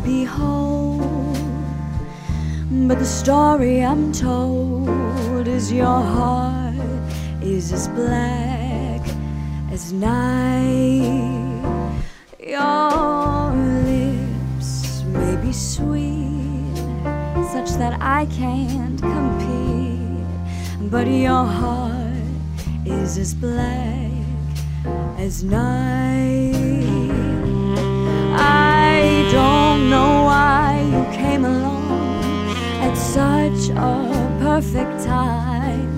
may be whole, but the story I'm told is your heart is as black as night. Your lips may be sweet, such that I can't compete, but your heart is as black as night. Perfect time.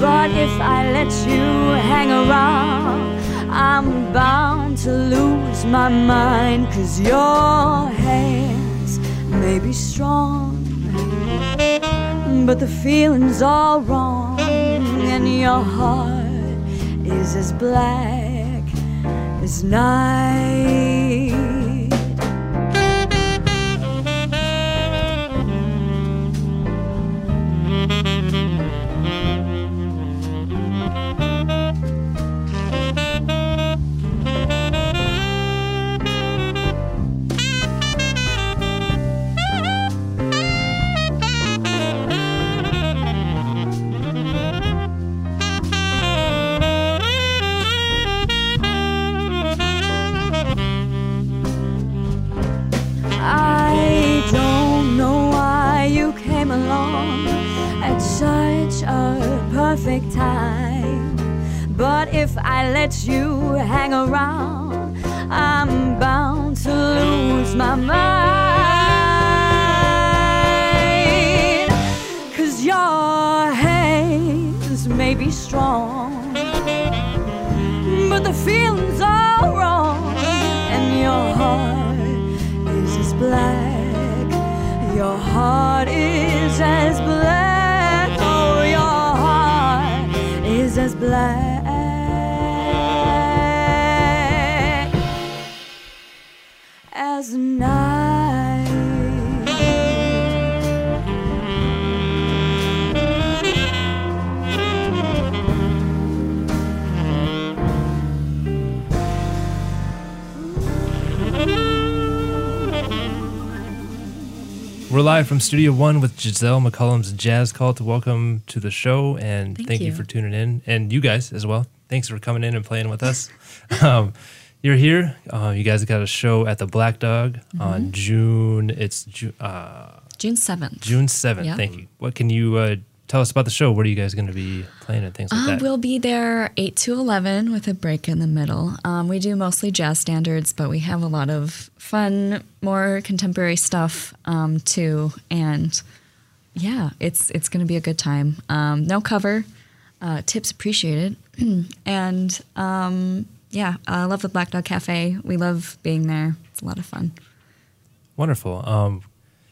But if I let you hang around, I'm bound to lose my mind. Cause your hands may be strong, but the feeling's all wrong, and your heart is as black as night. Perfect time. But if I let you hang around, I'm bound to lose my mind. Cause your hands may be strong, but the feeling's all wrong, and your heart is as black. Your heart is as black. As night. We're live from Studio One with Giselle McCullum's Jazz Cult to Welcome to the show, and thank, Thank you. you. for tuning in, and you guys as well. Thanks for coming in and playing with us. um, you're here. Uh, you guys got a show at the Black Dog Mm-hmm. on June. It's Ju- uh, June 7th. June seventh. Yeah. Thank you. What can you uh, tell us about the show? What are you guys going to be playing and things like Uh, that? we'll be there 8 to 11 with a break in the middle. Um, we do mostly jazz standards, but we have a lot of fun, more contemporary stuff um, too. And yeah, it's it's going to be a good time. Um, no cover, uh, tips appreciated. and um, yeah, I love the Black Dog Cafe. We love being there. It's a lot of fun. Wonderful. Um,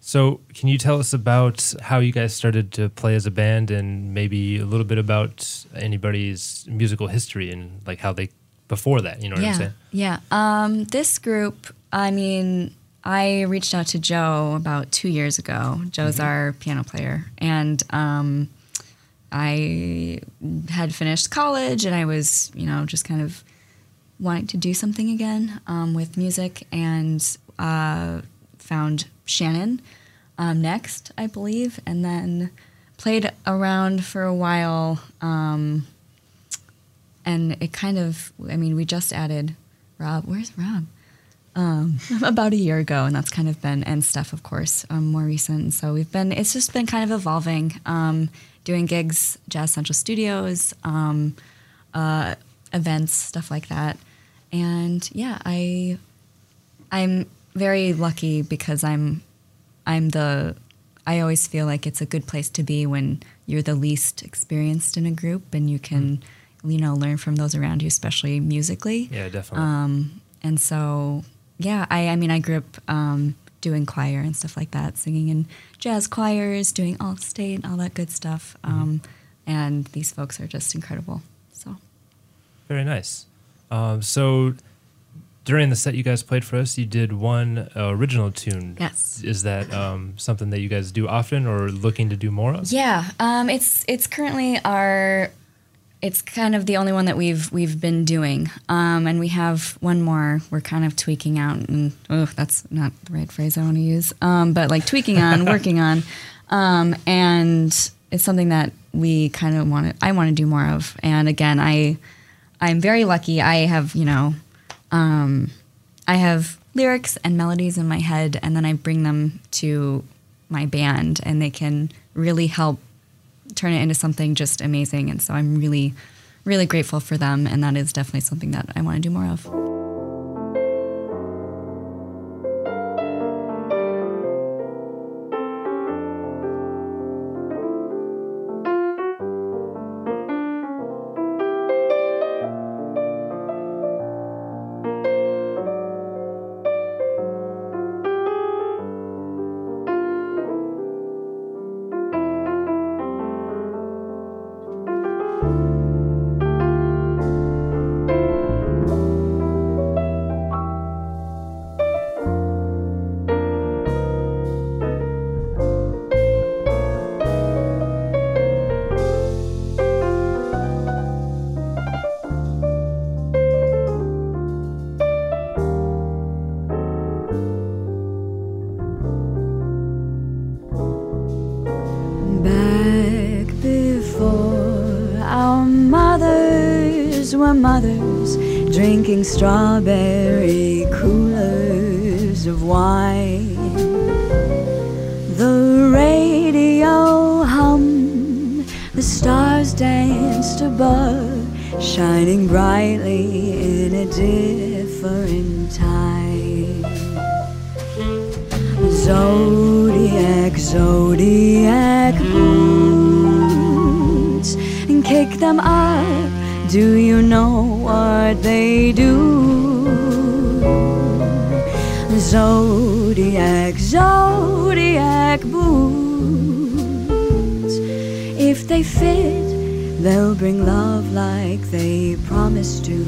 so, can you tell us about how you guys started to play as a band, and maybe a little bit about anybody's musical history and like how they before that? You know what I'm saying? Yeah. Um, this group, I mean, I reached out to Joe about two years ago. Joe's our piano player. And um, I had finished college and I was, you know, just kind of wanting to do something again um, with music and uh, found Shannon um, next, I believe, and then played around for a while. Um, and it kind of, I mean, we just added Rob. Where's Rob? Um, about a year ago, and that's kind of been, and Steph, of course, um, more recent. So we've been, it's just been kind of evolving, um, doing gigs, Jazz Central Studios, uh, events, stuff like that. And yeah, I, I'm very lucky because I'm, I'm the, I always feel like it's a good place to be when you're the least experienced in a group and you can, you know, learn from those around you, especially musically. Yeah, definitely. Um, and so, yeah, I, I mean, I grew up um, doing choir and stuff like that, singing in jazz choirs, doing all state, and all that good stuff. Um, and these folks are just incredible. Very nice. Um, so, during the set you guys played for us, you did one uh, original tune. Yes. Is that um, something that you guys do often or looking to do more of? yeah, um, it's it's currently our it's kind of the only one that we've we've been doing, um, and we have one more we're kind of tweaking out, and oh, that's not the right phrase I want to use, um, but like tweaking on, working on, um, and it's something that we kind of want to I want to do more of, and again, I I'm very lucky. I have you know, um, I have lyrics and melodies in my head, and then I bring them to my band, and they can really help turn it into something just amazing. And so I'm really, really grateful for them. And that is definitely something that I want to do more of. Drinking strawberry coolers of wine. The radio hummed, the stars danced above, shining brightly in a different time. Zodiac, zodiac boots, and kick them up. Do you know what they do? Zodiac, zodiac boots. If they fit, they'll bring love like they promised to.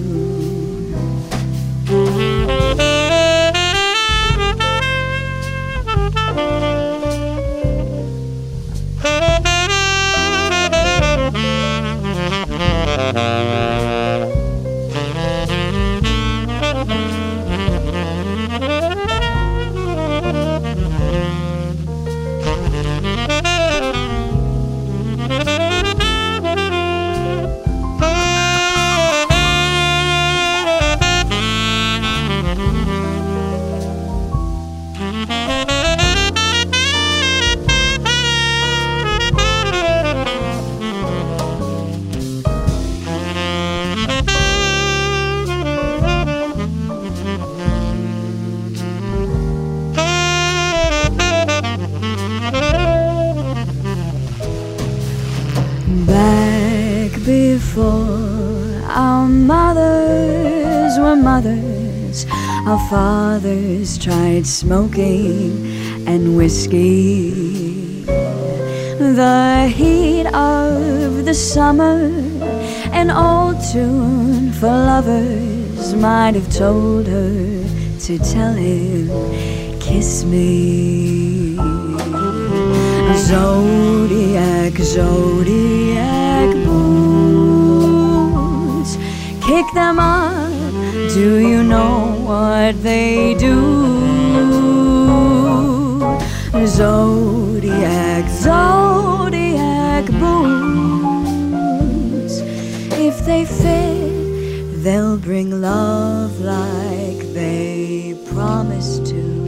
Fathers tried smoking and whiskey. The heat of the summer, an old tune for lovers, might have told her to tell him, Kiss me. Zodiac, zodiac boots, kick them up. Do you know what they do? Zodiac, zodiac boots, if they fit, they'll bring love like they promised to.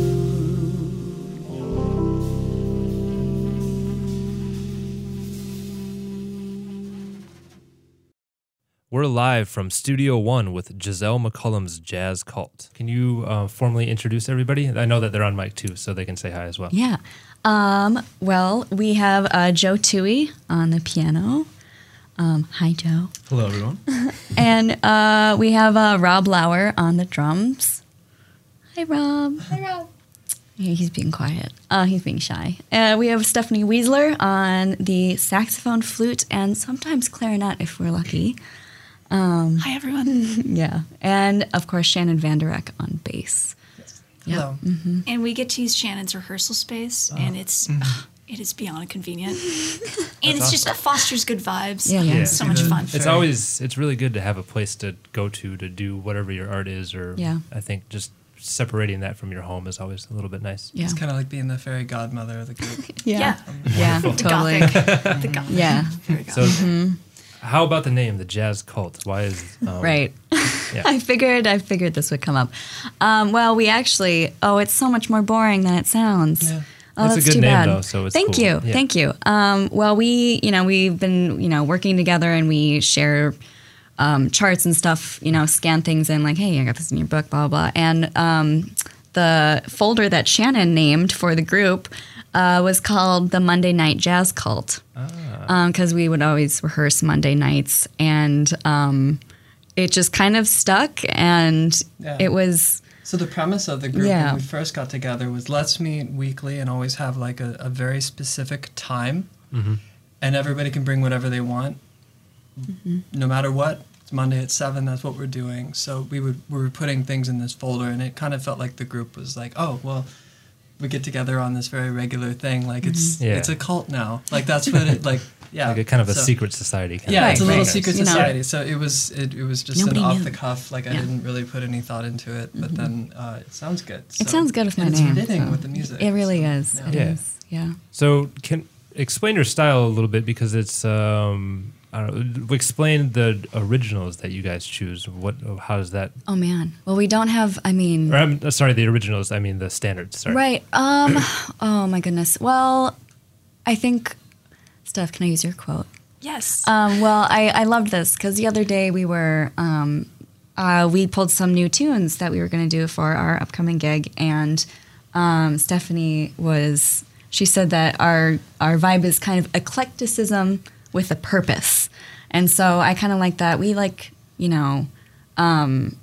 We're live from Studio One with Giselle McCullum's Jazz Cult. Can you uh, formally introduce everybody? I know that they're on mic too, so they can say hi as well. Yeah. Um, well, we have uh, Joe Tui on the piano. Um, hi, Joe. Hello, everyone. And uh, we have uh, Rob Lauer on the drums. Hi, Rob. Hi, Rob. He's being quiet. Uh, he's being shy. Uh, we have Stephanie Weasler on the saxophone, flute, and sometimes clarinet if we're lucky. Um, Hi, everyone. Yeah. And of course, Shannon Vanderek on bass. Hello. Mm-hmm. And we get to use Shannon's rehearsal space, oh. and it's ugh, mm-hmm. it is beyond convenient, and it's just it fosters good vibes. Yeah, yeah. It's so much fun. It's Very- always it's really good to have a place to go to to do whatever your art is, or Yeah. I think just separating that from your home is always a little bit nice. Yeah. It's kind of like being the fairy godmother of the group. Yeah, Yeah, the totally. gothic, the gothic. Yeah, Very So, gothic. How about the name, the Jazz Cult? Why is um, right. Yeah. I figured I figured this would come up. Um, well, we actually oh, it's so much more boring than it sounds. Yeah. Oh, It's a that's good too name, bad. though, so it's thank cool. you, Yeah. thank you. Um, well, we you know we've been you know working together and we share um, charts and stuff. You know, scan things in like, hey, I got this in your book, blah blah. blah. And um, the folder that Shannon named for the group uh, was called the Monday Night Jazz Cult Ah. because we would always rehearse Monday nights, and um, it just kind of stuck, and Yeah. it was So the premise of the group Yeah. when we first got together was let's meet weekly and always have like a, a very specific time, and everybody can bring whatever they want, no matter what. It's Monday at seven. That's what we're doing. So we would we were putting things in this folder, and it kind of felt like the group was like, oh well. We get together on this very regular thing, like it's Yeah. it's a cult now. Like that's what it like. Yeah, Like a kind of a So- secret society. Kind Yeah, of it's a little guess. secret You know. society. So it was it, it was just Nobody an off knew. the cuff. Like I didn't really put any thought into it, but then uh, it sounds good. it sounds good with my and name. It's fitting so with the music. It really so, is. It Yeah. is. Yeah. So, can explain your style a little bit because it's um, I don't know. Explain the originals that you guys choose. What? How does that? Oh man. Well, we don't have. I mean, Or I'm uh, sorry, the originals. I mean the standards. Sorry. right. Um. oh my goodness. Well, I think. Steph, can I use your quote? Yes. Um, well, I, I loved this because the other day we were um, uh, we pulled some new tunes that we were going to do for our upcoming gig, and um, Stephanie was she said that our our vibe is kind of eclecticism with a purpose, and so I kind of like that. We like you know. Um,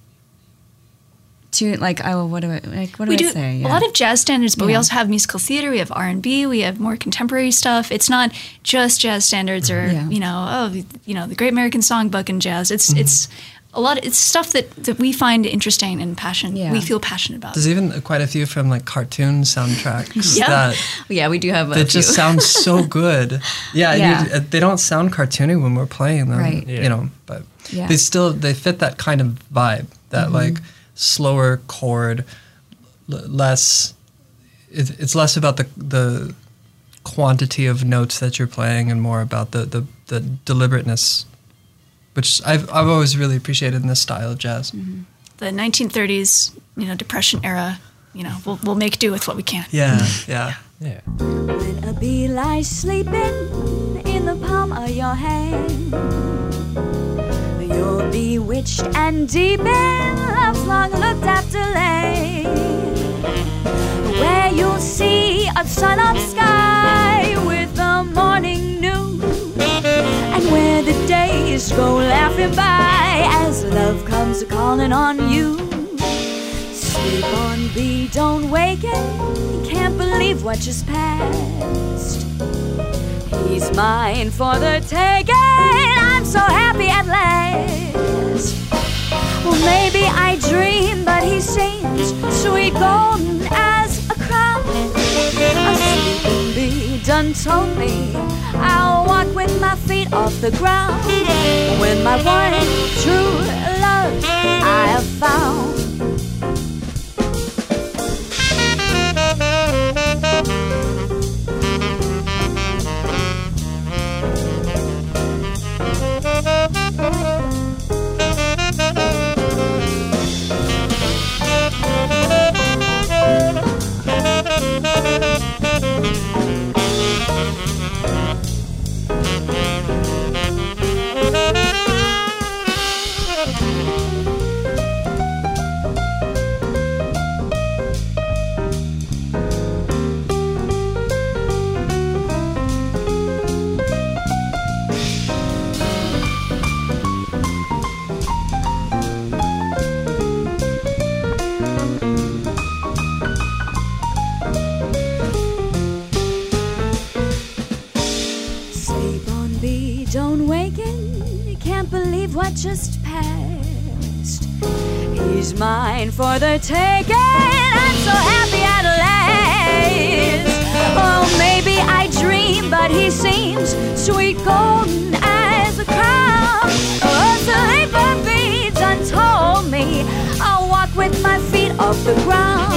to like oh what do I like what do we I do say a lot of jazz standards, but we also have musical theater. We have R and B. We have more contemporary stuff. It's not just jazz standards or Yeah. you know oh you know the Great American Songbook and jazz. It's it's a lot. Of, It's stuff that that we find interesting and passion. Yeah. We feel passionate about. There's even quite a few from like cartoon soundtracks Yeah. that yeah we do have a that just few. sound so good. Yeah, Yeah. You, uh, they don't sound cartoony when we're playing them. Right. Yeah. You know, but Yeah. Mm-hmm. they still they fit that kind of vibe. That like slower chord, l- less. It, it's less about the the quantity of notes that you're playing and more about the the, the deliberateness, which I've I've always really appreciated in this style of jazz. Mm-hmm. the 1930s, you know, Depression era. You know, we'll we'll make do with what we can. Yeah, yeah. Yeah. When a bee lies sleeping in the palm of your hand, you're bewitched and deep in love's long looked after land, where you'll see a sun up sky with the morning news, and where the days go laughing by as love comes calling on you. Sleep on, bee, don't waken. Can't believe what just passed. He's mine for the taking. I'm so happy at last. Well, maybe I dream, but he seems sweet golden as a crown. A sleeping bee done told me I'll walk with my off the ground. When my one true love I have found. Just passed. He's mine for the taking. I'm so happy at last. Oh, maybe I dream. but he seems sweet golden as a crown. Oh, the labor beads untold me. I'll walk with my feet off the ground.